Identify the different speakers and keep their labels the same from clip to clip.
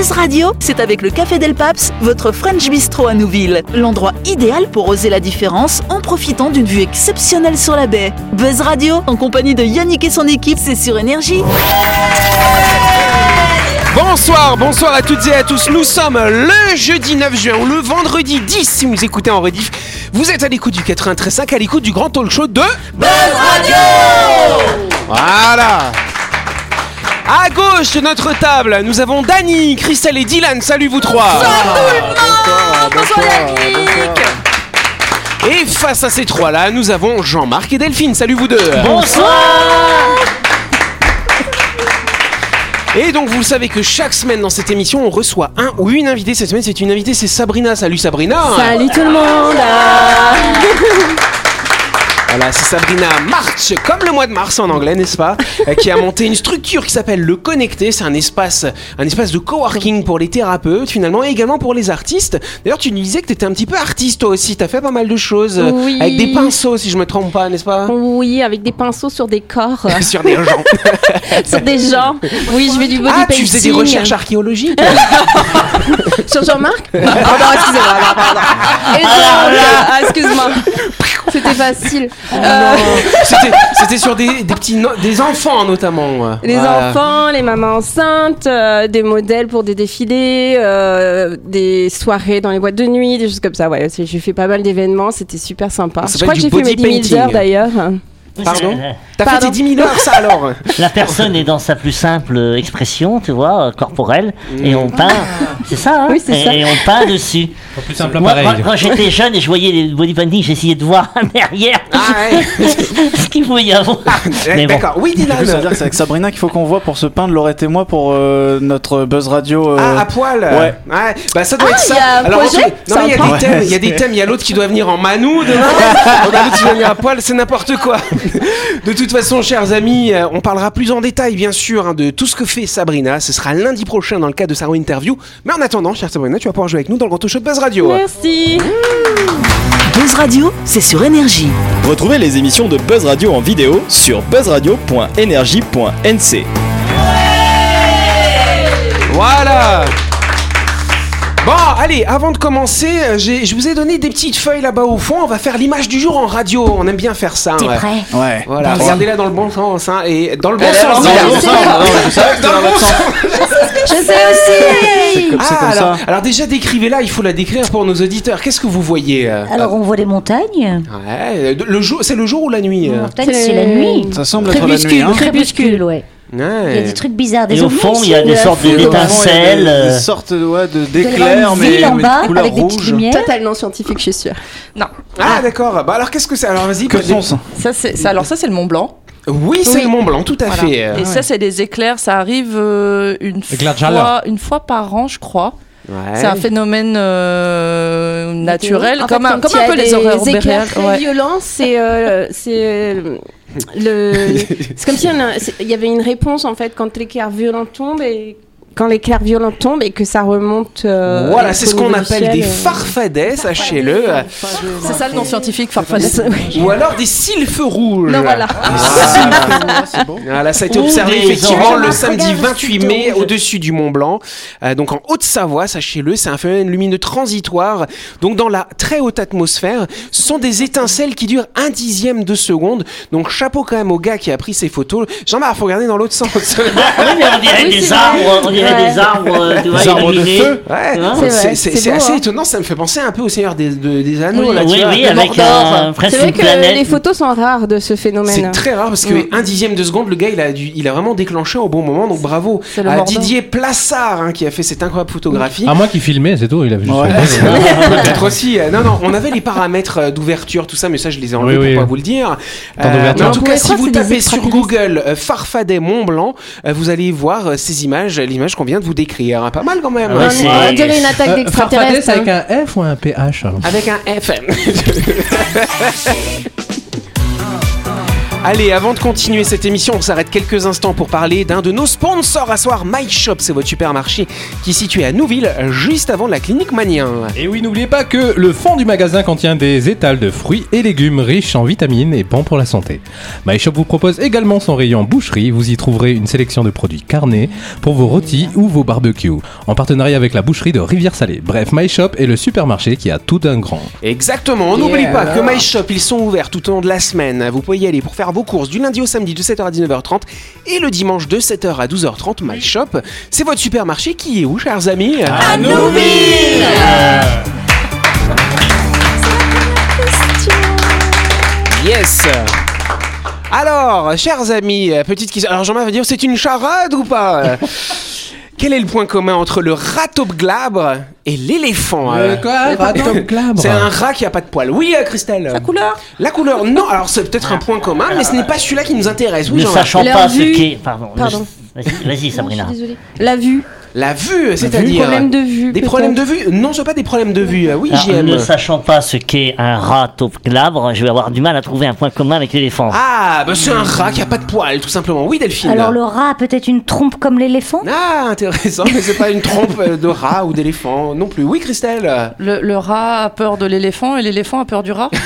Speaker 1: Buzz Radio, c'est avec le Café Del Paps, votre French Bistro à Nouville. L'endroit idéal pour oser la différence en profitant d'une vue exceptionnelle sur la baie. Buzz Radio, en compagnie de Yannick et son équipe, c'est sur Énergie.
Speaker 2: Bonsoir, bonsoir à toutes et à tous. Nous sommes le jeudi 9 juin ou le vendredi 10 si vous écoutez en rediff. Vous êtes à l'écoute du 93.5, à l'écoute du grand talk show de Buzz Radio Voilà à gauche de notre table, nous avons Dani, Christelle et Dylan. Salut vous trois.
Speaker 3: Bonsoir Yannick
Speaker 2: Et face à ces trois-là, nous avons Jean-Marc et Delphine. Salut vous deux. Et donc vous le savez que chaque semaine dans cette émission, on reçoit un ou une invitée. Cette semaine, c'est une invitée, c'est Sabrina. Salut Sabrina.
Speaker 3: Salut tout le monde
Speaker 2: Voilà, c'est Sabrina March, comme le mois de mars en anglais, n'est-ce pas euh, Qui a monté une structure qui s'appelle Le Connecté. C'est un espace, un espace de coworking pour les thérapeutes, finalement, et également pour les artistes. D'ailleurs, tu nous disais que tu étais un petit peu artiste, toi aussi. Tu as fait pas mal de choses. euh,
Speaker 3: Oui.
Speaker 2: Avec des pinceaux, si je me trompe pas, n'est-ce pas?
Speaker 3: Oui, avec des pinceaux sur des corps,
Speaker 2: Sur des gens.
Speaker 3: sur des gens. Oui, je fais du body
Speaker 2: Ah, tu faisais des recherches archéologiques
Speaker 3: Sur Jean-Marc? Ah non, excusez-moi, pardon. Donc, ah, excuse-moi. C'était facile. Euh,
Speaker 2: C'était sur des, des petits no- des enfants notamment.
Speaker 3: les
Speaker 2: Voilà.
Speaker 3: enfants, les mamans enceintes, euh, des modèles pour des défilés, euh, des soirées dans les boîtes de nuit, des choses comme ça. Ouais, j'ai fait pas mal d'événements, c'était super sympa. Je crois que j'ai fait mes
Speaker 2: body
Speaker 3: 10 000 heures d'ailleurs.
Speaker 2: Pardon T'as fait
Speaker 3: Pardon.
Speaker 2: tes 10 000 heures, ça alors
Speaker 4: La personne est dans sa plus simple euh, expression, tu vois, euh, corporelle, et on peint. C'est ça, hein
Speaker 3: Oui, c'est
Speaker 4: et,
Speaker 3: ça.
Speaker 4: et on peint dessus.
Speaker 5: Pas plus simple
Speaker 4: Moi,
Speaker 5: pareil.
Speaker 4: quand, quand j'étais jeune et je voyais les body painting, j'essayais de voir derrière
Speaker 2: Ah ouais.
Speaker 4: ce qu'il pouvait y avoir. Mais bon.
Speaker 2: D'accord, oui Dylan.
Speaker 6: C'est avec Sabrina qu'il faut qu'on voit pour se peindre Laurette et moi pour euh, notre buzz radio. euh,
Speaker 2: Ah, à poil
Speaker 6: Ouais.
Speaker 2: Bah ça doit être ça.
Speaker 3: il y a un
Speaker 2: Alors,
Speaker 3: projet
Speaker 2: non, il y a des thèmes, il y a des thèmes, il y a l'autre qui doit venir en manou demain. on a l'autre qui doit venir à poil, c'est n'importe quoi. De toute façon, chers amis, euh, on parlera plus en détail, bien sûr, hein, de tout ce que fait Sabrina. Ce sera lundi prochain dans le cadre de sa interview. Mais en attendant, chère Sabrina, tu vas pouvoir jouer avec nous dans le grand show de Buzz Radio.
Speaker 3: Merci.
Speaker 1: Buzz Radio, c'est sur Énergie.
Speaker 7: Retrouvez les émissions de Buzz Radio en vidéo sur buzzradio.energie.nc.
Speaker 2: Voilà allez, avant de commencer, euh, je vous ai donné des petites feuilles là-bas au fond. On va faire l'image du jour en radio. On aime bien faire ça.
Speaker 4: T'es
Speaker 2: ouais.
Speaker 4: prêt
Speaker 6: Ouais.
Speaker 2: Voilà, regardez-là dans le bon sens. Hein, et dans le bon sens.
Speaker 6: dans le bon sens. Je
Speaker 2: Dans le bon sens.
Speaker 3: Sais aussi.
Speaker 6: Comme c'est
Speaker 2: Ah, alors,
Speaker 6: ça.
Speaker 2: alors déjà décrivez-la, il faut la décrire pour nos auditeurs. Qu'est-ce que vous voyez euh,
Speaker 8: Alors on voit des montagnes.
Speaker 2: ouais, le jour, c'est le jour ou la nuit euh
Speaker 8: Montagne, c'est la nuit.
Speaker 6: Ça semble être la nuit.
Speaker 3: Crépuscule,
Speaker 6: Hein.
Speaker 8: Crépuscule, ouais. Il y a des trucs bizarres, des
Speaker 4: Et au fond, il y a des sortes
Speaker 6: au fond, il y a
Speaker 4: d'étincelles.
Speaker 6: des-
Speaker 4: euh,
Speaker 6: Des sortes de- ouais, De d'éclairs, mais,
Speaker 8: en
Speaker 6: mais
Speaker 8: bas
Speaker 6: de couleur
Speaker 8: avec des petites lumières.
Speaker 3: Totalement scientifique, je suis sûre.
Speaker 2: Ah d'accord. Bah alors qu'est-ce que c'est? Alors vas-y.
Speaker 6: Que
Speaker 2: bah,
Speaker 6: sont-ce
Speaker 9: Ça, c'est, ça- alors ça, c'est le Mont Blanc.
Speaker 2: Oui, c'est
Speaker 3: Oui.
Speaker 2: le Mont Blanc, tout à
Speaker 9: Voilà.
Speaker 2: fait. euh.
Speaker 9: Et ça, c'est des éclairs. Ça arrive euh, une, fois, une fois par an, je crois.
Speaker 2: Ouais.
Speaker 9: C'est un phénomène euh, naturel,
Speaker 3: En fait,
Speaker 9: comme, un, comme
Speaker 3: y
Speaker 9: un
Speaker 3: a
Speaker 9: peu les
Speaker 3: éclairs
Speaker 9: boréales.
Speaker 3: très
Speaker 9: Ouais.
Speaker 3: violents, c'est euh, c'est euh, le c'est comme si on a- c'est- il y avait une réponse en fait quand l'éclair violent tombe et quand l'éclair violent tombe et que ça remonte. euh,
Speaker 2: Voilà, c'est ce qu'on appelle
Speaker 3: ciel,
Speaker 2: des
Speaker 3: euh.
Speaker 2: farfadets, sachez-le.
Speaker 9: C'est ça le nom scientifique, farfadet.
Speaker 2: Ou alors des sylphes rouges.
Speaker 3: Non, voilà.
Speaker 6: Ah.
Speaker 2: Voilà, ça a été observé effectivement le samedi
Speaker 8: Regarde,
Speaker 2: 28
Speaker 8: c'est
Speaker 2: mai au-dessus du Mont Blanc. Euh, donc en Haute-Savoie, sachez-le, c'est un phénomène lumineux transitoire. Donc dans la très haute atmosphère, ce sont des étincelles qui durent un dixième de seconde. Donc chapeau quand même au gars qui a pris ces photos. Jean-Marc, faut regarder dans l'autre sens.
Speaker 4: Oui, mais on dirait
Speaker 3: Oui,
Speaker 4: des arbres,
Speaker 3: vrai.
Speaker 4: on dirait
Speaker 3: Ouais.
Speaker 4: des arbres, euh, tu vois,
Speaker 6: Des arbres de feu.
Speaker 2: Ouais,
Speaker 3: C'est
Speaker 2: assez
Speaker 3: hein.
Speaker 2: étonnant. Ça me fait penser un peu au Seigneur des, de- des Anneaux.
Speaker 4: Oui,
Speaker 2: là, tu
Speaker 4: oui,
Speaker 2: vois,
Speaker 4: oui,
Speaker 2: de
Speaker 4: avec
Speaker 3: C'est vrai que
Speaker 4: planète.
Speaker 3: les photos sont rares de ce phénomène.
Speaker 2: C'est très rare parce que un dixième de seconde, le gars, il a, dû, il a vraiment déclenché au bon moment. Donc bravo à. Didier Plassard hein, qui a fait cette incroyable photographie.
Speaker 5: À moi qui filmais, c'est tout. Il avait juste
Speaker 6: Ouais.
Speaker 5: fait ça.
Speaker 2: Peut-être aussi. euh, non, non, on avait les paramètres euh, d'ouverture, tout ça, mais ça, je les ai enlevés pour pas vous le dire. En tout cas, si vous tapez sur. Google Farfadet Mont Blanc, vous allez voir ces images, l'image qu'on vient de vous décrire. hein. Pas mal quand même.
Speaker 4: Ouais,
Speaker 2: hein.
Speaker 3: On dirait une attaque
Speaker 5: Euh,
Speaker 3: d'extraterrestres. Hein.
Speaker 5: avec un F ou un PH
Speaker 2: Avec un F. Allez, avant de continuer cette émission, on s'arrête quelques instants pour parler d'un de nos sponsors à soir, My Shop. C'est votre supermarché qui est situé à Nouville, juste avant la clinique Manien.
Speaker 5: Et oui, n'oubliez pas que le fond du magasin contient des étals de fruits et légumes riches en vitamines et bons pour la santé. My Shop vous propose également son rayon boucherie. Vous y trouverez une sélection de produits carnés pour vos rôtis ou vos barbecues, en partenariat avec la boucherie de Rivière-Salée. Bref, My Shop est le supermarché qui a tout d'un grand.
Speaker 2: Exactement, on n'oublie pas que My Shop, ils sont ouverts tout au long de la semaine. Vous pouvez y aller pour faire vos courses du lundi au samedi de 7h à 19h30 et le dimanche de 7h à 12h30. My Shop, c'est votre supermarché qui est où, chers amis? À Nouville. Yes. Alors, chers amis, petite question. Alors Jean-Marc va dire, c'est une charade ou pas? Quel est le point commun entre le ratopglabre et l'éléphant euh C'est un rat qui a pas de poils. Oui, euh, Christelle La
Speaker 3: couleur
Speaker 2: La couleur, non. Alors c'est peut-être un point commun, mais ce n'est pas celui-là qui nous intéresse. Oui,
Speaker 4: Ne sachant
Speaker 3: Leur
Speaker 4: pas
Speaker 3: vue.
Speaker 4: ce qu'est. Pardon. Vas-y, vas-y, Sabrina.
Speaker 3: Je suis désolée. La vue.
Speaker 2: La vue, c'est-à-dire...
Speaker 3: Problème de vue.
Speaker 2: Des problèmes de vue Non, ce sont pas des problèmes de vue. Euh, Oui, j'aime.
Speaker 4: ne sachant pas ce qu'est un rat au glabre, je vais avoir du mal à trouver un point commun avec l'éléphant.
Speaker 2: Ah, bah c'est un rat qui a pas de poils, tout simplement. Oui, Delphine.
Speaker 8: Alors le rat a peut-être une trompe comme l'éléphant?
Speaker 2: Ah, intéressant, mais c'est pas une trompe euh, de rat ou d'éléphant non plus. Oui, Christelle?
Speaker 9: Le, le rat a peur de l'éléphant et l'éléphant a peur du rat?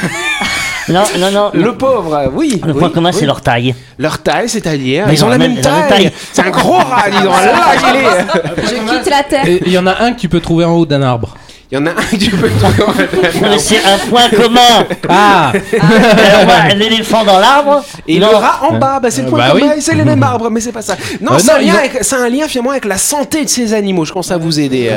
Speaker 4: Non, non, non.
Speaker 2: Le pauvre, oui.
Speaker 4: Le
Speaker 2: oui,
Speaker 4: point commun,
Speaker 2: oui.
Speaker 4: c'est leur taille.
Speaker 2: Leur taille, c'est-à-dire.
Speaker 4: Mais
Speaker 2: Ils ont la même
Speaker 4: ils ont la même
Speaker 2: taille.
Speaker 4: taille.
Speaker 2: C'est un gros rat, dis donc. Là, il est.
Speaker 3: Je quitte la terre.
Speaker 5: Il y en a un que tu peux trouver en haut d'un arbre.
Speaker 2: Il y en a un que tu peux trouver.
Speaker 4: Non, mais c'est un point commun.
Speaker 5: Ah
Speaker 4: moi, L'éléphant dans l'arbre.
Speaker 2: Et
Speaker 4: non.
Speaker 2: le rat en bas, bah c'est le
Speaker 5: Euh,
Speaker 2: point
Speaker 5: bah
Speaker 2: commun,
Speaker 5: oui.
Speaker 2: c'est les mêmes arbres, mais c'est pas ça. Non,
Speaker 5: Euh,
Speaker 2: un,
Speaker 5: ils ont-
Speaker 2: c'est un lien finalement avec la santé de ces animaux. Je pense à vous aider.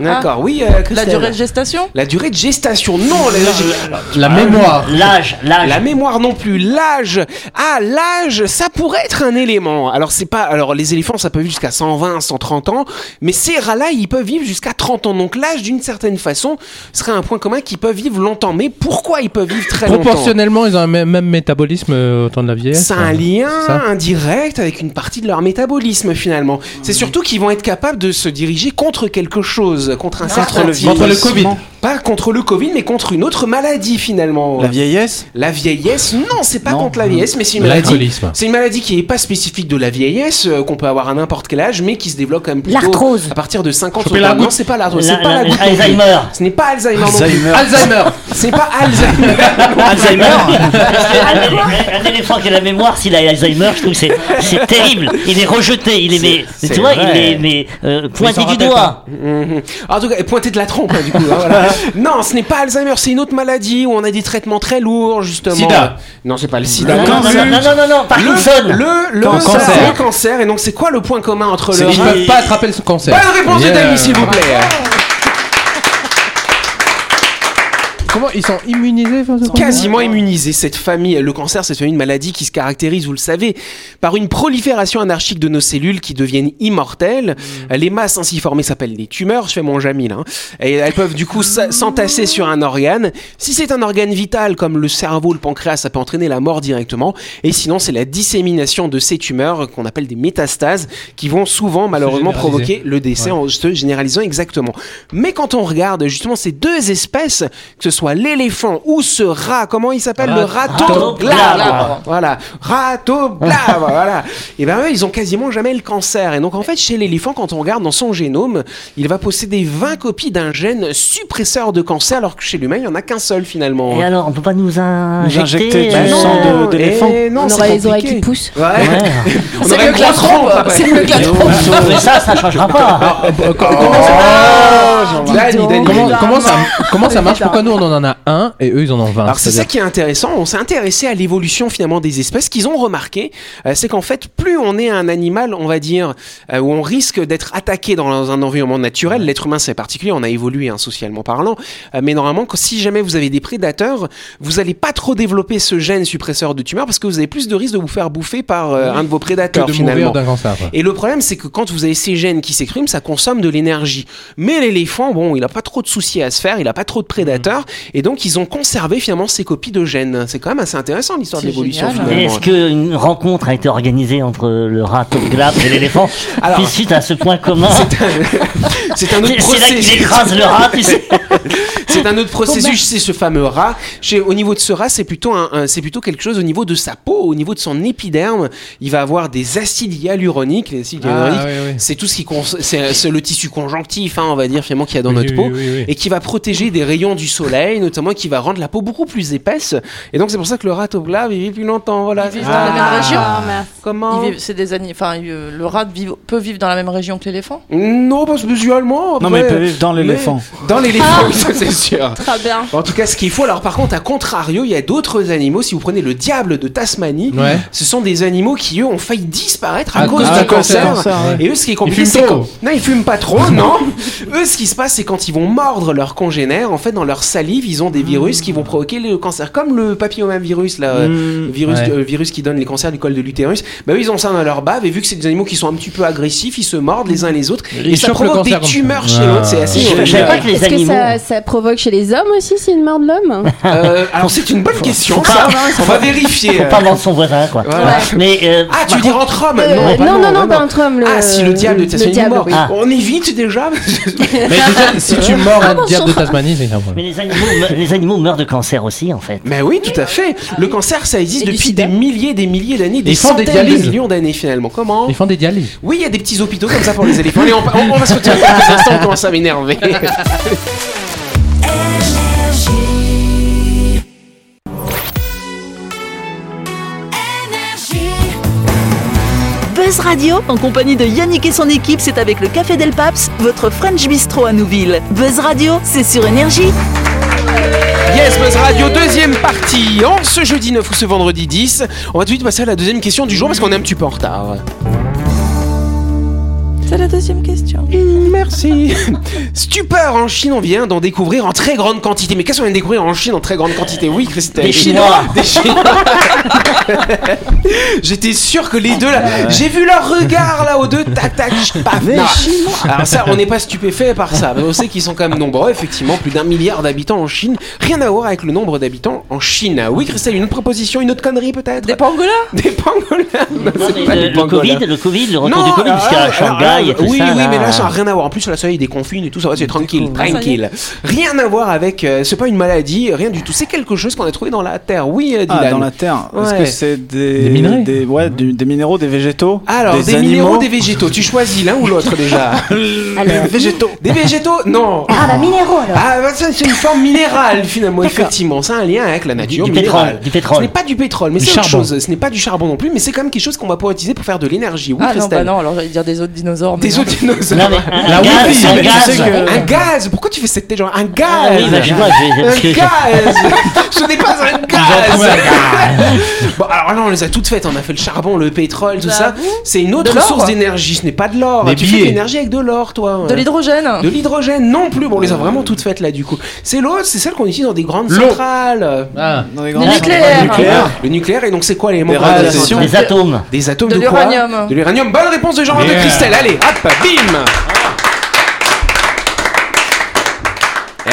Speaker 2: D'accord, oui, euh,
Speaker 9: La
Speaker 2: Christelle.
Speaker 9: durée de gestation?
Speaker 2: La durée de gestation, non. la-
Speaker 5: La mémoire.
Speaker 4: L'âge, l'âge.
Speaker 2: La mémoire non plus, l'âge. Ah, l'âge, ça pourrait être un élément. Alors c'est pas alors les éléphants ça peut vivre jusqu'à 120, 130 ans, mais ces rats-là, ils peuvent vivre jusqu'à 30 ans. Donc l'âge d'une certaine façon serait un point commun qu'ils peuvent vivre longtemps. Mais pourquoi ils peuvent vivre très longtemps?
Speaker 5: Proportionnellement, ils ont un même, même métabolisme euh, au temps de la vieillesse.
Speaker 2: c'est un lien
Speaker 5: ça.
Speaker 2: indirect avec une partie de leur métabolisme finalement. C'est surtout qu'ils vont être capables de se diriger contre quelque chose, contre un certain
Speaker 6: le
Speaker 2: type.
Speaker 5: Contre le Covid.
Speaker 2: Pas contre le Covid, mais contre une autre maladie finalement.
Speaker 6: La vieillesse
Speaker 2: La vieillesse, non, c'est pas
Speaker 6: Non.
Speaker 2: contre la vieillesse, mais c'est une maladie. C'est une maladie qui est pas spécifique de la vieillesse, euh, qu'on peut avoir à n'importe quel âge, mais qui se développe quand même plutôt
Speaker 8: L'arthrose.
Speaker 2: à partir de 50
Speaker 5: Choper
Speaker 2: ans.
Speaker 5: la
Speaker 2: Non, c'est pas l'arthrose,
Speaker 4: La-
Speaker 2: c'est pas
Speaker 4: la-
Speaker 2: la goutte.
Speaker 4: Alzheimer.
Speaker 2: Ce n'est pas Alzheimer non plus.
Speaker 6: Alzheimer.
Speaker 5: Alzheimer
Speaker 2: C'est pas Alzheimer.
Speaker 6: Alzheimer
Speaker 4: un, un éléphant qui a la mémoire, s'il a Alzheimer, je trouve que c'est, terrible. Il est rejeté, il est, mais,
Speaker 2: c'est
Speaker 4: tu vois,
Speaker 2: vrai.
Speaker 4: il est mais, euh, pointé du doigt.
Speaker 2: Mhm. En tout cas, pointer de la trompe, hein, du coup. hein, voilà. non, ce n'est pas Alzheimer, c'est une autre maladie où on a des traitements très lourds, justement.
Speaker 5: Sida.
Speaker 2: Non, c'est pas le sida.
Speaker 4: Non,
Speaker 2: non
Speaker 4: non, non, non, non, non, non, Parkinson.
Speaker 2: Le, le,
Speaker 5: cancer.
Speaker 2: le cancer. Et donc, c'est quoi le point commun entre le
Speaker 5: Ils
Speaker 2: rat
Speaker 5: peuvent pas attraper le cancer.
Speaker 2: Bonne réponse de. Dany, s'il vous plaît.
Speaker 5: Comment ils sont immunisés
Speaker 2: quasiment immunisé. Cette famille, le cancer, c'est une maladie qui se caractérise, vous le savez, par une prolifération anarchique de nos cellules qui deviennent immortelles. Les masses ainsi formées s'appellent des tumeurs. Je fais mon Jamil, hein. Et elles peuvent du coup sa- s'entasser sur un organe. Si c'est un organe vital comme le cerveau, le pancréas, ça peut entraîner la mort directement. Et sinon, c'est la dissémination de ces tumeurs qu'on appelle des métastases qui vont souvent malheureusement provoquer le décès en se généralisant exactement. Mais quand on regarde justement ces deux espèces, que ce soit l'éléphant ou ce rat, comment il s'appelle Le rato glabre. Voilà, rato glabre, voilà. Et ben eux, ils ont quasiment jamais le cancer. Et donc en fait, chez l'éléphant, quand on regarde dans son génome, il va posséder 20 copies d'un gène suppresseur de cancer, alors que chez l'humain, il y en a qu'un seul finalement.
Speaker 4: Et alors, on peut pas nous injecter,
Speaker 6: injecter du
Speaker 4: euh,
Speaker 6: sang de- d'éléphant.
Speaker 2: et non,
Speaker 3: On aura les oreilles qui poussent.
Speaker 2: Ouais.
Speaker 4: Ouais.
Speaker 9: C'est mieux que la
Speaker 2: trompe.
Speaker 9: C'est mieux que la trompe.
Speaker 4: Mais ça, ça changera pas.
Speaker 5: Comment ça marche Pourquoi nous on en a un et eux ils en ont 20
Speaker 2: Alors c'est ça qui est intéressant, on s'est intéressé à l'évolution finalement des espèces. Ce qu'ils ont remarqué, euh, c'est qu'en fait, plus on est un animal, on va dire, euh, où on risque d'être attaqué dans un environnement naturel, l'être humain c'est particulier, on a évolué hein, socialement parlant, euh, mais normalement, que si jamais vous avez des prédateurs, vous allez pas trop développer ce gène suppresseur de tumeur parce que vous avez plus de risques de vous faire bouffer par un de vos
Speaker 5: que
Speaker 2: prédateurs
Speaker 5: de
Speaker 2: finalement.
Speaker 5: mourir d'un cancer.
Speaker 2: Et le problème, c'est que quand vous avez ces gènes qui s'expriment, ça consomme de l'énergie. Mais l'éléphant, bon, il a pas trop de soucis à se faire, il a pas trop de prédateurs, Et donc, ils ont conservé finalement ces copies de gènes. C'est quand même assez intéressant l'histoire de
Speaker 9: C'est
Speaker 2: l'évolution
Speaker 4: est-ce qu'une rencontre a été organisée entre le rat Glap et l'éléphant
Speaker 2: Alors-
Speaker 4: Puis suite à ce point commun,
Speaker 2: C'est un autre
Speaker 4: c'est là qu'il
Speaker 2: processus.
Speaker 4: écrase le rat, tu sais.
Speaker 2: C'est un autre processus, c'est ce fameux rat. Chez, au niveau de ce rat, c'est plutôt, un, un- c'est plutôt quelque chose au niveau de sa peau, au niveau de son épiderme. Il va avoir des acides hyaluroniques. Les acides
Speaker 5: Ah,
Speaker 2: hyaluroniques,
Speaker 5: oui, oui.
Speaker 2: c'est tout ce qui, cons- c'est, c'est le tissu conjonctif, hein, on va dire finalement qu'il y a dans
Speaker 5: Oui,
Speaker 2: notre
Speaker 5: oui,
Speaker 2: peau.
Speaker 5: oui, oui.
Speaker 2: Et qui va protéger des rayons du soleil, notamment qui va rendre la peau beaucoup plus épaisse. Et donc c'est pour ça que le rat au glaive il vit plus longtemps. Voilà.
Speaker 9: Ils vivent dans la même région
Speaker 3: Ah.
Speaker 2: Comment
Speaker 9: Ils C'est des Enfin, le rat vive- peut vivre dans la même région que l'éléphant?
Speaker 2: Non, pas spécialement.
Speaker 6: Non, mais il
Speaker 2: après.
Speaker 6: peut vivre dans l'éléphant.
Speaker 2: Dans l'éléphant, ça c'est sûr.
Speaker 3: Très bien.
Speaker 2: En tout cas, ce qu'il faut, alors par contre, à contrario, il y a d'autres animaux. Si vous prenez le diable de Tasmanie,
Speaker 5: Ouais.
Speaker 2: ce sont des animaux qui, eux, ont failli disparaître à,
Speaker 5: À
Speaker 2: cause du cancer.
Speaker 6: cancer, ouais.
Speaker 2: Et eux, ce qui est compliqué,
Speaker 5: Ils
Speaker 2: c'est
Speaker 5: fument
Speaker 2: quand... Non, ils fument pas trop, non. eux, ce qui se passe, c'est quand ils vont mordre leur congénère, en fait, dans leur salive, ils ont des virus qui vont provoquer le cancer. Comme le papillomavirus, là, euh,
Speaker 6: Mmh.
Speaker 2: le virus,
Speaker 5: Ouais.
Speaker 2: euh, virus qui donne les cancers du col de l'utérus. Bah, ils ont ça dans leur bave, et vu que c'est des animaux qui sont un petit peu agressifs, ils se mordent les uns les autres,
Speaker 5: Ils
Speaker 2: et ça
Speaker 5: le
Speaker 2: provoque des tumeurs chez
Speaker 5: Ah.
Speaker 2: l'autre. C'est assez
Speaker 3: Est-ce que ça, ça provoque chez les hommes aussi s'ils mordent l'homme?
Speaker 2: Euh, alors c'est une bonne question,
Speaker 4: faut
Speaker 2: ça. On va vérifier.
Speaker 4: Faut pas mordre son voisin, quoi.
Speaker 2: Voilà.
Speaker 4: Mais euh,
Speaker 2: Ah, tu veux dire entre hommes?
Speaker 3: Euh,
Speaker 2: Non,
Speaker 3: non, non, non, pas entre hommes. Le,
Speaker 2: Ah, si le diable de Tasmanie est mort.
Speaker 4: Ah.
Speaker 2: On évite déjà.
Speaker 5: Mais déjà, si tu mords un diable de Tasmanie, c'est un
Speaker 4: Mais les animaux, les animaux meurent de cancer aussi, en fait.
Speaker 2: Mais oui, tout à fait. Le cancer, ça existe
Speaker 9: Et
Speaker 2: depuis des milliers, des milliers d'années, des
Speaker 5: Ils font des
Speaker 2: centaines de
Speaker 5: dialyses.
Speaker 2: millions d'années finalement. Comment?
Speaker 5: Ils font des dialyses.
Speaker 2: Oui, il y a des petits hôpitaux comme ça pour les éléphants. Allez, on, on- on va se retirer quelques instants, on commence à m'énerver.
Speaker 1: Buzz Radio, en compagnie de Yannick et son équipe, c'est avec le Café Del Paps, votre French Bistro à Nouville. Buzz Radio, c'est sur Énergie.
Speaker 2: Yes, Buzz Radio, deuxième partie. En ce jeudi 9 ou ce vendredi 10, on va tout de suite passer à la deuxième question du jour parce qu'on est un petit peu en retard.
Speaker 9: C'est la deuxième question.
Speaker 2: Merci. Stupeur en Chine, on vient d'en découvrir en très grande quantité. Mais qu'est-ce qu'on vient de découvrir en Chine en très grande quantité? Oui, Christelle.
Speaker 4: Des Chinois.
Speaker 2: Des Chinois. J'étais sûr que les deux là. J'ai vu leur regard là aux deux. Tac tac. Paf. Non. Alors ça, on n'est pas stupéfait par ça. Mais on sait qu'ils sont quand même nombreux. Effectivement, plus d'un milliard d'habitants en Chine. Rien à voir avec le nombre d'habitants en Chine. Oui, Christelle, une autre proposition, une autre connerie peut-être?
Speaker 9: Des pangolins
Speaker 2: Des pangolins. Non,
Speaker 4: Non,
Speaker 2: c'est
Speaker 4: mais
Speaker 2: pas
Speaker 4: le,
Speaker 2: des
Speaker 4: le. Covid, le Covid, le retour
Speaker 2: Non,
Speaker 4: du Covid, puisqu'à
Speaker 2: là,
Speaker 4: Shanghai tout
Speaker 2: oui,
Speaker 4: ça.
Speaker 2: oui,
Speaker 4: là,
Speaker 2: mais là, ça n'a rien à voir. En plus, y est, il déconfine et tout, ça va, c'est tranquille,
Speaker 9: Ah,
Speaker 2: tranquille. Rien à voir avec. euh, c'est pas une maladie, rien du tout. C'est quelque chose qu'on a trouvé dans la terre. Oui, euh, Dylan.
Speaker 6: Ah, dans la terre. Est-ce que c'est des,
Speaker 5: Des minerais
Speaker 6: ouais, du- des minéraux, des végétaux
Speaker 2: Alors, des,
Speaker 6: animaux
Speaker 2: minéraux, des végétaux. Tu choisis l'un ou l'autre déjà
Speaker 8: Alors.
Speaker 6: végétaux.
Speaker 2: Des végétaux Non.
Speaker 8: Ah bah minéraux alors.
Speaker 2: Ah, bah, c'est une forme minérale finalement, effectivement. Ça a un lien avec la nature.
Speaker 4: du pétrole, du pétrole.
Speaker 2: Ce n'est pas du pétrole, mais c'est autre
Speaker 5: charbon.
Speaker 2: chose. Ce n'est pas du charbon non plus, mais c'est quand même quelque chose qu'on va pouvoir utiliser pour faire de l'énergie. Oui,
Speaker 9: Ah non, bah non, alors j'allais dire des autres dinosaures.
Speaker 2: Des autres dinosaures.
Speaker 4: Non, mais un, gaz, un gaz.
Speaker 6: que-
Speaker 2: gaz Pourquoi tu fais cette tête genre un gaz?
Speaker 4: Ah oui, bah, je vois, je- parce
Speaker 2: Un gaz Ce n'est pas un gaz Bon, alors là, on les a toutes faites. On a fait le charbon, le pétrole, tout ça. C'est une autre
Speaker 9: De
Speaker 2: source d'énergie. Ce n'est pas de l'or. Tu fais de l'énergie avec de l'or, toi.
Speaker 9: De l'hydrogène
Speaker 2: De l'hydrogène non plus. Bon, on les a vraiment toutes faites là, du coup. C'est l'autre, c'est celle qu'on utilise dans des grandes centrales.
Speaker 5: Ah.
Speaker 6: Dans les
Speaker 9: Le
Speaker 6: grandes-
Speaker 9: nucléaire.
Speaker 6: nucléaire.
Speaker 2: Le nucléaire, et donc c'est quoi les
Speaker 6: Des
Speaker 2: des,
Speaker 4: atomes.
Speaker 2: des atomes
Speaker 9: De
Speaker 2: de, quoi
Speaker 9: l'uranium.
Speaker 2: De l'uranium. Bonne réponse de Jean-Marc de. Christelle. Allez, hop, bim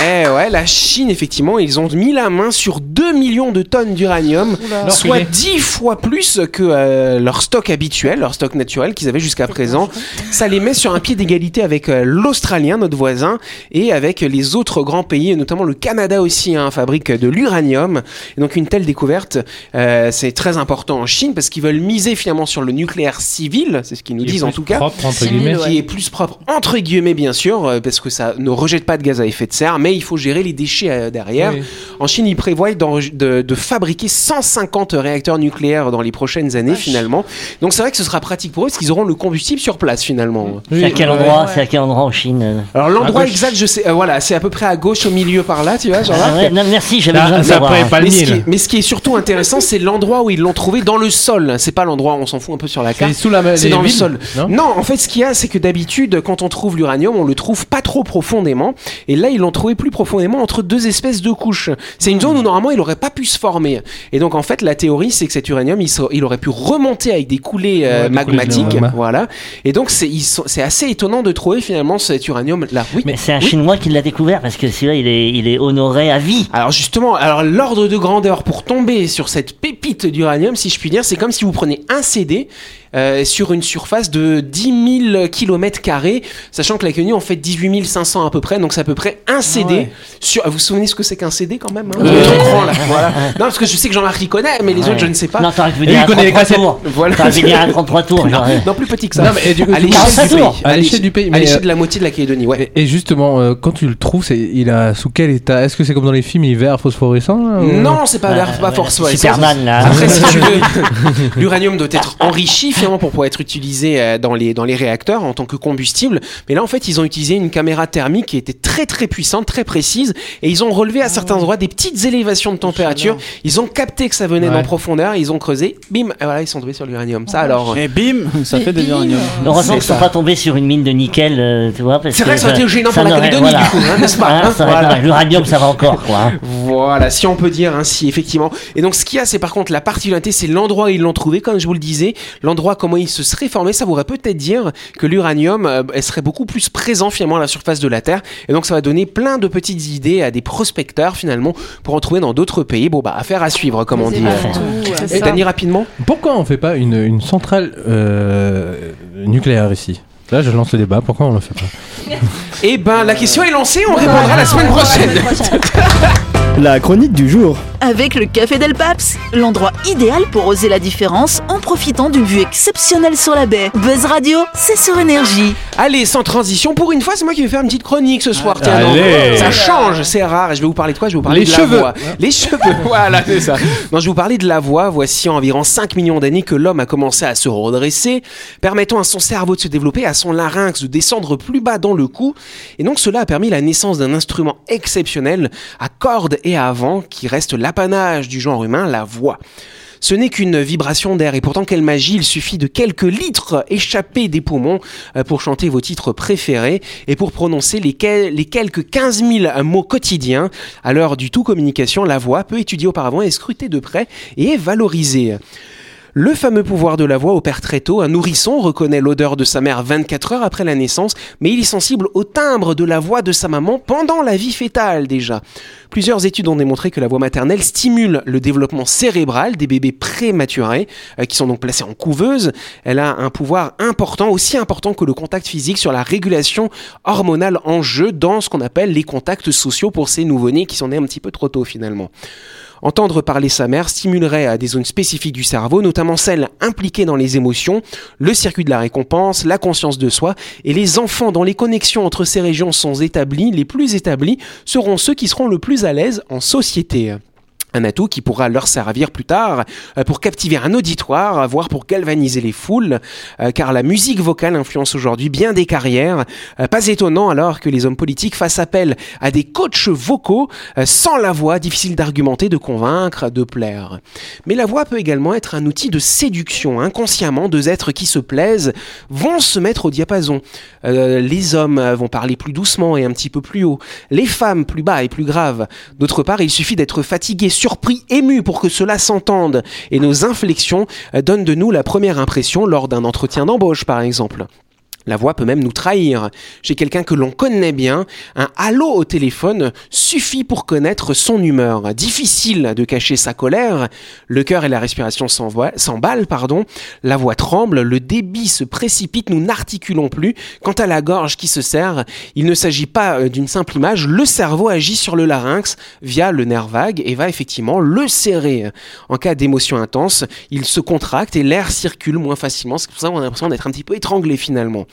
Speaker 2: Eh ouais, la Chine, effectivement, ils ont mis la main sur 2 millions de tonnes d'uranium, soit
Speaker 5: L'enculé.
Speaker 2: 10 fois plus que euh, leur stock habituel, leur stock naturel qu'ils avaient jusqu'à présent. Ça les met sur un pied d'égalité avec euh, l'Australien, notre voisin, et avec les autres grands pays, notamment le Canada aussi, hein, fabrique de l'uranium. Et donc une telle découverte, euh, c'est très important en Chine parce qu'ils veulent miser finalement sur le nucléaire civil, c'est ce qu'ils nous disent en tout cas
Speaker 5: Propre, entre guillemets.
Speaker 2: qui est plus propre entre guillemets bien sûr parce que ça ne rejette pas de gaz à effet de serre mais il faut gérer les déchets euh, derrière.
Speaker 5: Oui.
Speaker 2: En Chine, ils prévoient de, de fabriquer 150 réacteurs nucléaires dans les prochaines années finalement. Donc c'est vrai que ce sera pratique pour eux parce qu'ils auront le combustible sur place finalement.
Speaker 4: C'est à quel endroit C'est à quel endroit en Chine euh
Speaker 2: Alors l'endroit exact, je sais, euh, voilà, c'est à peu près à gauche au milieu par là, tu vois, genre là.
Speaker 4: Ah ouais, non, Merci, j'avais
Speaker 5: Là,
Speaker 4: besoin de
Speaker 5: c'est
Speaker 4: savoir. hein.
Speaker 2: Mais ce, qui est, mais ce qui est surtout intéressant, c'est l'endroit où ils l'ont trouvé dans le sol. C'est pas l'endroit où on s'en fout un peu sur la
Speaker 5: C'est
Speaker 2: carte.
Speaker 5: sous la
Speaker 2: C'est dans le sol.
Speaker 5: Non?
Speaker 2: Non, en fait, ce qu'il y a, c'est que d'habitude, quand on trouve l'uranium, on le trouve pas trop profondément. Et là, ils l'ont trouvé plus profondément entre deux espèces de couches. C'est une zone où normalement il aurait pas pu se former. Et donc en fait la théorie c'est que cet uranium il, il aurait pu remonter avec des coulées euh,
Speaker 5: Ouais, coulées
Speaker 2: magmatiques,
Speaker 5: magma.
Speaker 2: voilà. Et donc c'est assez étonnant de trouver finalement cet uranium là. Oui.
Speaker 4: Mais c'est un
Speaker 2: Oui.
Speaker 4: Chinois qui l'a découvert parce que celui-là, il est, il est honoré à vie.
Speaker 2: Alors justement, alors l'ordre de grandeur pour tomber sur cette pépite d'uranium, si je puis dire, c'est comme si vous prenez un CD euh, sur une surface de 10 000 km sachant que la quenouille en fait 18 500 à peu près, donc c'est à peu près un CD.
Speaker 6: Ouais.
Speaker 2: Sur, vous vous souvenez ce que c'est qu'un CD quand même hein. Le là, voilà. Non, parce que je sais que Jean-Marc y connaît, mais les
Speaker 4: Ouais.
Speaker 2: autres je ne sais pas.
Speaker 4: Non, t'aurais pu dire
Speaker 5: il
Speaker 4: un
Speaker 5: connaît les
Speaker 4: 33
Speaker 5: cassettes.
Speaker 4: tours.
Speaker 2: Voilà.
Speaker 4: T'aurais pu dire un 33 tours.
Speaker 2: Non, plus petit que ça.
Speaker 5: Non, mais, et du coup,
Speaker 2: à l'échelle
Speaker 4: 45
Speaker 2: du pays.
Speaker 5: À l'échelle du pays,
Speaker 2: À
Speaker 5: mais,
Speaker 2: l'échelle
Speaker 5: euh,
Speaker 2: de la moitié de la Calédonie, ouais.
Speaker 5: Et, et justement, euh, quand tu le trouves, c'est, il a sous quel état? Est-ce que c'est comme dans les films, il est vert phosphorescent
Speaker 2: Non, c'est pas,
Speaker 4: Ouais,
Speaker 2: pas force. ouais.
Speaker 4: Superman, là.
Speaker 2: Après, si tu veux, l'uranium doit être enrichi finalement pour pouvoir être utilisé euh, dans les, dans les réacteurs en tant que combustible. Mais là, en fait, ils ont utilisé une caméra thermique qui était très très puissante, très précise, et ils ont relevé à certains endroits des petites élévations de température. Ils ont capté que ça venait
Speaker 5: Ouais.
Speaker 2: d'en profondeur, ils ont creusé, bim, et voilà, ils sont tombés sur l'uranium. Ça alors.
Speaker 6: Et bim, ça
Speaker 9: Mais
Speaker 6: fait des
Speaker 9: bim.
Speaker 6: uranium.
Speaker 4: Heureusement qu'ils sont pas tombés sur une mine de nickel, euh, tu vois.
Speaker 2: C'est vrai que ça aurait été gênant pour la Calédonie,
Speaker 4: voilà.
Speaker 2: du coup, hein, n'est-ce pas,
Speaker 4: Hein,
Speaker 2: hein,
Speaker 4: ça aurait-
Speaker 2: voilà.
Speaker 4: L'uranium, ça va encore, quoi. Hein.
Speaker 2: Voilà, si on peut dire ainsi, effectivement. Et donc, ce qu'il y a, c'est par contre la particularité, c'est l'endroit où ils l'ont trouvé, comme je vous le disais, l'endroit comment il se serait formé. Ça voudrait peut-être dire que l'uranium euh, elle serait beaucoup plus présent finalement à la surface de la Terre. Et donc, ça va donner plein de petites idées à des prospecteurs finalement pour en trouver dans d'autres pays. Bon, bah, affaire à suivre, comme on dit.
Speaker 9: C'est
Speaker 2: Et
Speaker 9: ça.
Speaker 2: Dany, rapidement
Speaker 5: Pourquoi on fait pas une, une centrale euh, nucléaire ici? Là, je lance le débat. Pourquoi on le fait pas?
Speaker 2: Eh ben, la question est lancée, on répondra la semaine prochaine.
Speaker 7: La chronique du jour.
Speaker 1: Avec le Café Del Paps, l'endroit idéal pour oser la différence en profitant d'une vue exceptionnelle sur la baie. Buzz Radio, c'est sur énergie.
Speaker 2: Allez, sans transition, pour une fois, c'est moi qui vais faire une petite chronique ce soir. Tiens, non, ça change, c'est rare. Je vais vous parler de quoi? Je vais vous parler
Speaker 5: Les
Speaker 2: de
Speaker 5: cheveux.
Speaker 2: la voix. Les cheveux, voilà, c'est ça. Non, je vais vous parler de la voix. Voici environ 5 millions d'années que l'homme a commencé à se redresser, permettant à son cerveau de se développer, à son larynx de descendre plus bas dans le cou. Et donc, cela a permis la naissance d'un instrument exceptionnel à cordes et à vent qui reste l'apanage du genre humain, la voix. Ce n'est qu'une vibration d'air et pourtant quelle magie, il suffit de quelques litres échappés des poumons euh, pour chanter vos titres préférés et pour prononcer les, quel- les quelques 15 000 mots quotidiens. À l'heure du tout communication, la voix, peu étudiée auparavant, est scrutée de près et est valorisée. Le fameux pouvoir de la voix opère très tôt. Un nourrisson reconnaît l'odeur de sa mère 24 heures après la naissance, mais il est sensible au timbre de la voix de sa maman pendant la vie fétale déjà. Plusieurs études ont démontré que la voix maternelle stimule le développement cérébral des bébés prématurés, euh, qui sont donc placés en couveuse. Elle a un pouvoir important, aussi important que le contact physique sur la régulation hormonale en jeu dans ce qu'on appelle les contacts sociaux pour ces nouveau-nés qui sont nés un petit peu trop tôt finalement. Entendre parler sa mère stimulerait à des zones spécifiques du cerveau, notamment celles impliquées dans les émotions, le circuit de la récompense, la conscience de soi, et les enfants dont les connexions entre ces régions sont établies, les plus établies, seront ceux qui seront le plus à l'aise en société. Un atout qui pourra leur servir plus tard euh, pour captiver un auditoire, voire pour galvaniser les foules, euh, car la musique vocale influence aujourd'hui bien des carrières. Euh, Pas étonnant alors que les hommes politiques fassent appel à des coachs vocaux sans la voix, difficile d'argumenter, de convaincre, de plaire. Mais la voix peut également être un outil de séduction. Inconsciemment, deux êtres qui se plaisent vont se mettre au diapason. Les hommes vont parler plus doucement et un petit peu plus haut. Les femmes plus bas et plus graves. D'autre part, il suffit d'être fatigué, surpris, ému pour que cela s'entende. Et nos inflexions euh, donnent de nous la première impression lors d'un entretien d'embauche, par exemple. La voix peut même nous trahir. Chez quelqu'un que l'on connaît bien, un halo au téléphone suffit pour connaître son humeur. Difficile de cacher sa colère. Le cœur et la respiration s'emballent, pardon. La voix tremble, le débit se précipite, nous n'articulons plus. Quant à la gorge qui se serre, il ne s'agit pas euh, d'une simple image. Le cerveau agit sur le larynx via le nerf vague et va effectivement le serrer. En cas d'émotion intense, il se contracte et l'air circule moins facilement. C'est pour ça qu'on a l'impression d'être un petit peu étranglé finalement.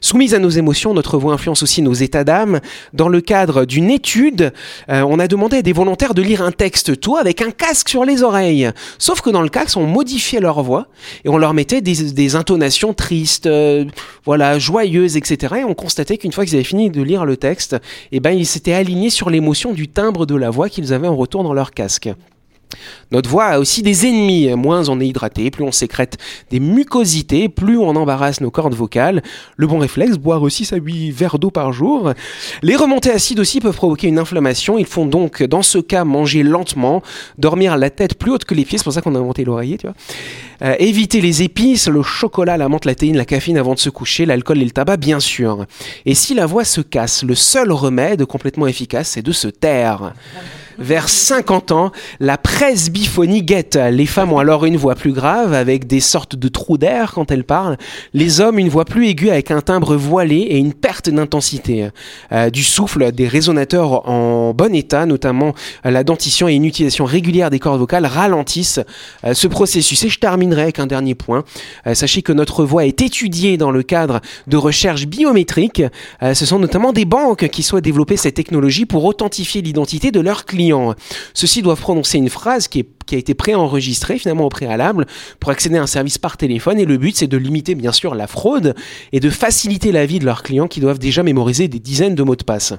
Speaker 2: Soumise à nos émotions, notre voix influence aussi nos états d'âme. Dans le cadre d'une étude, euh, on a demandé à des volontaires de lire un texte tout avec un casque sur les oreilles. Sauf que dans le casque, on modifiait leur voix et on leur mettait des, des intonations tristes, euh, voilà, joyeuses, etc. Et on constatait qu'une fois qu'ils avaient fini de lire le texte, eh ben, ils s'étaient alignés sur l'émotion du timbre de la voix qu'ils avaient en retour dans leur casque. Notre voix a aussi des ennemis. Moins on est hydraté, plus on sécrète des mucosités, plus on embarrasse nos cordes vocales. Le bon réflexe, boire aussi sa 8 verres d'eau par jour. Les remontées acides aussi peuvent provoquer une inflammation. Il faut donc, dans ce cas, manger lentement, dormir la tête plus haute que les pieds. C'est pour ça qu'on a inventé l'oreiller, tu vois. Euh, éviter les épices, le chocolat, la menthe, la théine, la caféine avant de se coucher, l'alcool et le tabac, bien sûr. Et si la voix se casse, le seul remède complètement efficace, c'est de se taire. Vers 50 ans, la presbyphonie guette. Les femmes ont alors une voix plus grave, avec des sortes de trous d'air quand elles parlent. Les hommes, une voix plus aiguë, avec un timbre voilé et une perte d'intensité. Euh, du souffle, des résonateurs en bon état, notamment euh, la dentition et une utilisation régulière des cordes vocales, ralentissent euh, ce processus. Et je terminerai avec un dernier point. Sachez que notre voix est étudiée dans le cadre de recherches biométriques. Ce sont notamment des banques qui souhaitent développer cette technologie pour authentifier l'identité de leurs clients. Ceux-ci doivent prononcer une phrase qui, qui a été préenregistrée finalement au préalable pour accéder à un service par téléphone et le but c'est de limiter bien sûr la fraude et de faciliter la vie de leurs clients qui doivent déjà mémoriser des dizaines de mots de passe.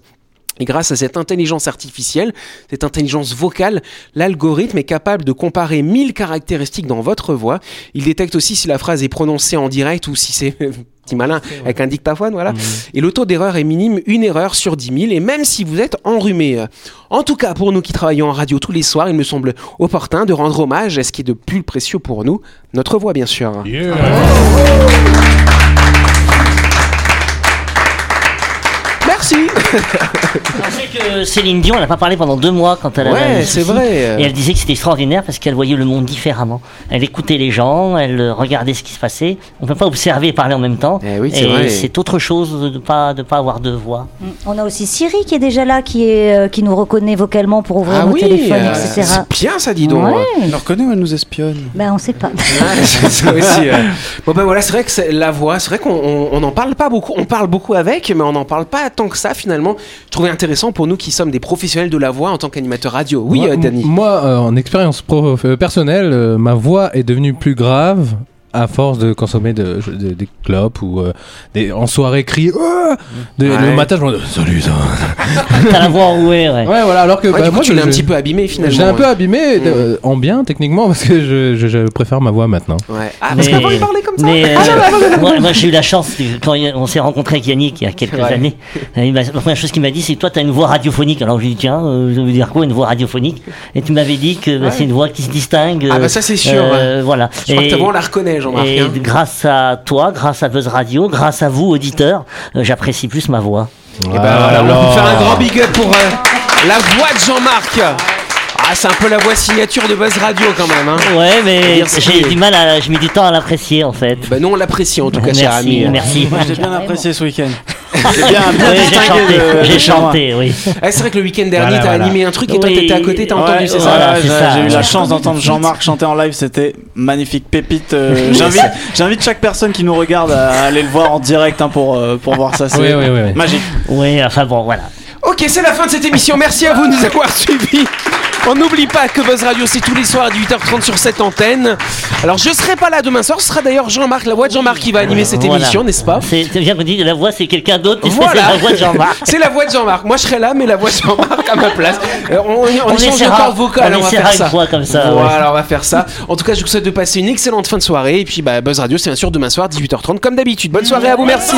Speaker 2: Et grâce à cette intelligence artificielle, cette intelligence vocale, l'algorithme est capable de comparer 1000 caractéristiques dans votre voix. Il détecte aussi si la phrase est prononcée en direct ou si c'est petit malin avec un dictaphone, voilà. Et le taux d'erreur est minime, une erreur sur 10 000, et même si vous êtes enrhumé. En tout cas, pour nous qui travaillons en radio tous les soirs, il me semble opportun de rendre hommage à ce qui est de plus précieux pour nous, notre voix bien sûr. Merci.
Speaker 4: On sait que Céline Dion, elle n'a pas parlé pendant deux mois quand elle avait
Speaker 2: Ouais, c'est vrai.
Speaker 4: Et elle disait que c'était extraordinaire parce qu'elle voyait le monde différemment. Elle écoutait les gens, elle euh, regardait ce qui se passait. On ne peut pas observer et parler en même temps.
Speaker 2: Eh oui, c'est
Speaker 4: et
Speaker 2: vrai.
Speaker 4: c'est autre chose de ne pas, de pas avoir de voix.
Speaker 8: On a aussi Siri qui est déjà là, qui, est, euh, qui nous reconnaît vocalement pour ouvrir
Speaker 2: Ah
Speaker 8: nos
Speaker 2: oui,
Speaker 8: téléphones,
Speaker 2: euh,
Speaker 8: etc.
Speaker 2: c'est bien ça, dis donc.
Speaker 8: Ouais.
Speaker 6: Elle nous reconnaît ou elle nous espionne?
Speaker 8: Ben, on sait pas.
Speaker 2: Ouais, c'est ça aussi. ouais. Bon ben voilà, c'est vrai que c'est- la voix, c'est vrai qu'on on- on n'en parle pas beaucoup. On parle beaucoup avec, mais on n'en parle pas tant que ça finalement. Je trouvais intéressant pour nous qui sommes des professionnels de la voix en tant qu'animateur radio. Oui,
Speaker 5: moi,
Speaker 2: euh.
Speaker 5: Moi, euh, en expérience euh, personnelle, ma voix est devenue plus grave à force de consommer de, de- des clopes ou euh, des, en soirée crier Ah De-
Speaker 2: Ouais.
Speaker 5: le matin je me dis salut ça
Speaker 4: T'as la voix enrouée, ouais.
Speaker 5: ouais voilà alors que
Speaker 2: Ouais,
Speaker 5: bah,
Speaker 2: coup,
Speaker 5: moi
Speaker 2: tu l'as
Speaker 5: je-
Speaker 2: un petit peu abîmé finalement.
Speaker 5: j'ai un peu abîmé euh, en bien techniquement parce que je, je- je préfère ma voix maintenant
Speaker 2: Ouais. Ah, parce qu'avant il parlait comme ça.
Speaker 4: mais, euh, moi, moi, j'ai eu la chance quand on s'est rencontré avec Yannick il y a quelques
Speaker 2: Ouais.
Speaker 4: années. euh, la première chose qu'il m'a dit, c'est que toi, tu as une voix radiophonique. Alors je lui ai dit, tiens, euh, ça veut dire quoi une voix radiophonique? Et tu m'avais dit que bah, c'est une voix qui se distingue.
Speaker 2: Ah, bah, ça, c'est sûr,
Speaker 4: euh, Voilà.
Speaker 2: Je crois que la reconnaît, Jean-Marc.
Speaker 4: et
Speaker 2: hein.
Speaker 4: grâce à toi, grâce à Buzz Radio, grâce à vous, auditeurs, euh, j'apprécie plus ma voix.
Speaker 2: Et ben voilà, on peut faire un grand big up pour euh, la voix de Jean-Marc. Ah, c'est un peu la voix signature de Buzz Radio quand même. Hein.
Speaker 4: Ouais, mais j'ai du mal à, je mets du temps à l'apprécier en fait.
Speaker 2: Bah, nous on l'apprécie en tout cas, cher ami.
Speaker 4: Merci.
Speaker 6: Moi, j'ai bien apprécié ce week-end. J'ai bien,
Speaker 4: j'ai chanté, oui.
Speaker 2: Ah, c'est vrai que le week-end dernier, t'as animé un truc et toi t'étais à côté, t'as entendu, c'est ça
Speaker 6: j'ai eu la chance d'entendre Jean-Marc chanter en live, c'était magnifique, pépite. euh, J'invite, chaque personne qui nous regarde à aller le voir en direct hein, pour euh, pour voir ça. C'est magique.
Speaker 4: Oui, enfin bon, voilà.
Speaker 2: Ok, c'est la fin de cette émission. Merci à vous de nous avoir suivis. On n'oublie pas que Buzz Radio, c'est tous les soirs à 18h30 sur cette antenne. Alors, je serai pas là demain soir. Ce sera d'ailleurs Jean-Marc, la voix de Jean-Marc qui va animer cette
Speaker 4: Voilà.
Speaker 2: émission, n'est-ce pas?
Speaker 4: C'est c'est bien qu'on dit la voix c'est quelqu'un d'autre,
Speaker 2: Voilà.
Speaker 4: c'est la voix de Jean-Marc.
Speaker 2: C'est la voix de Jean-Marc. Moi, je serai là, mais la voix de Jean-Marc à ma place. Euh, on, on,
Speaker 4: On
Speaker 2: échange
Speaker 4: essaiera-
Speaker 2: encore vocal.
Speaker 4: on
Speaker 2: On, va
Speaker 4: essaiera
Speaker 2: faire
Speaker 4: une
Speaker 2: ça.
Speaker 4: fois comme ça,
Speaker 2: Voilà, on va faire ça. En tout cas, je vous souhaite de passer une excellente fin de soirée. Et puis, bah, Buzz Radio, c'est bien sûr demain soir, 18h30, comme d'habitude. Bonne soirée à vous. Merci.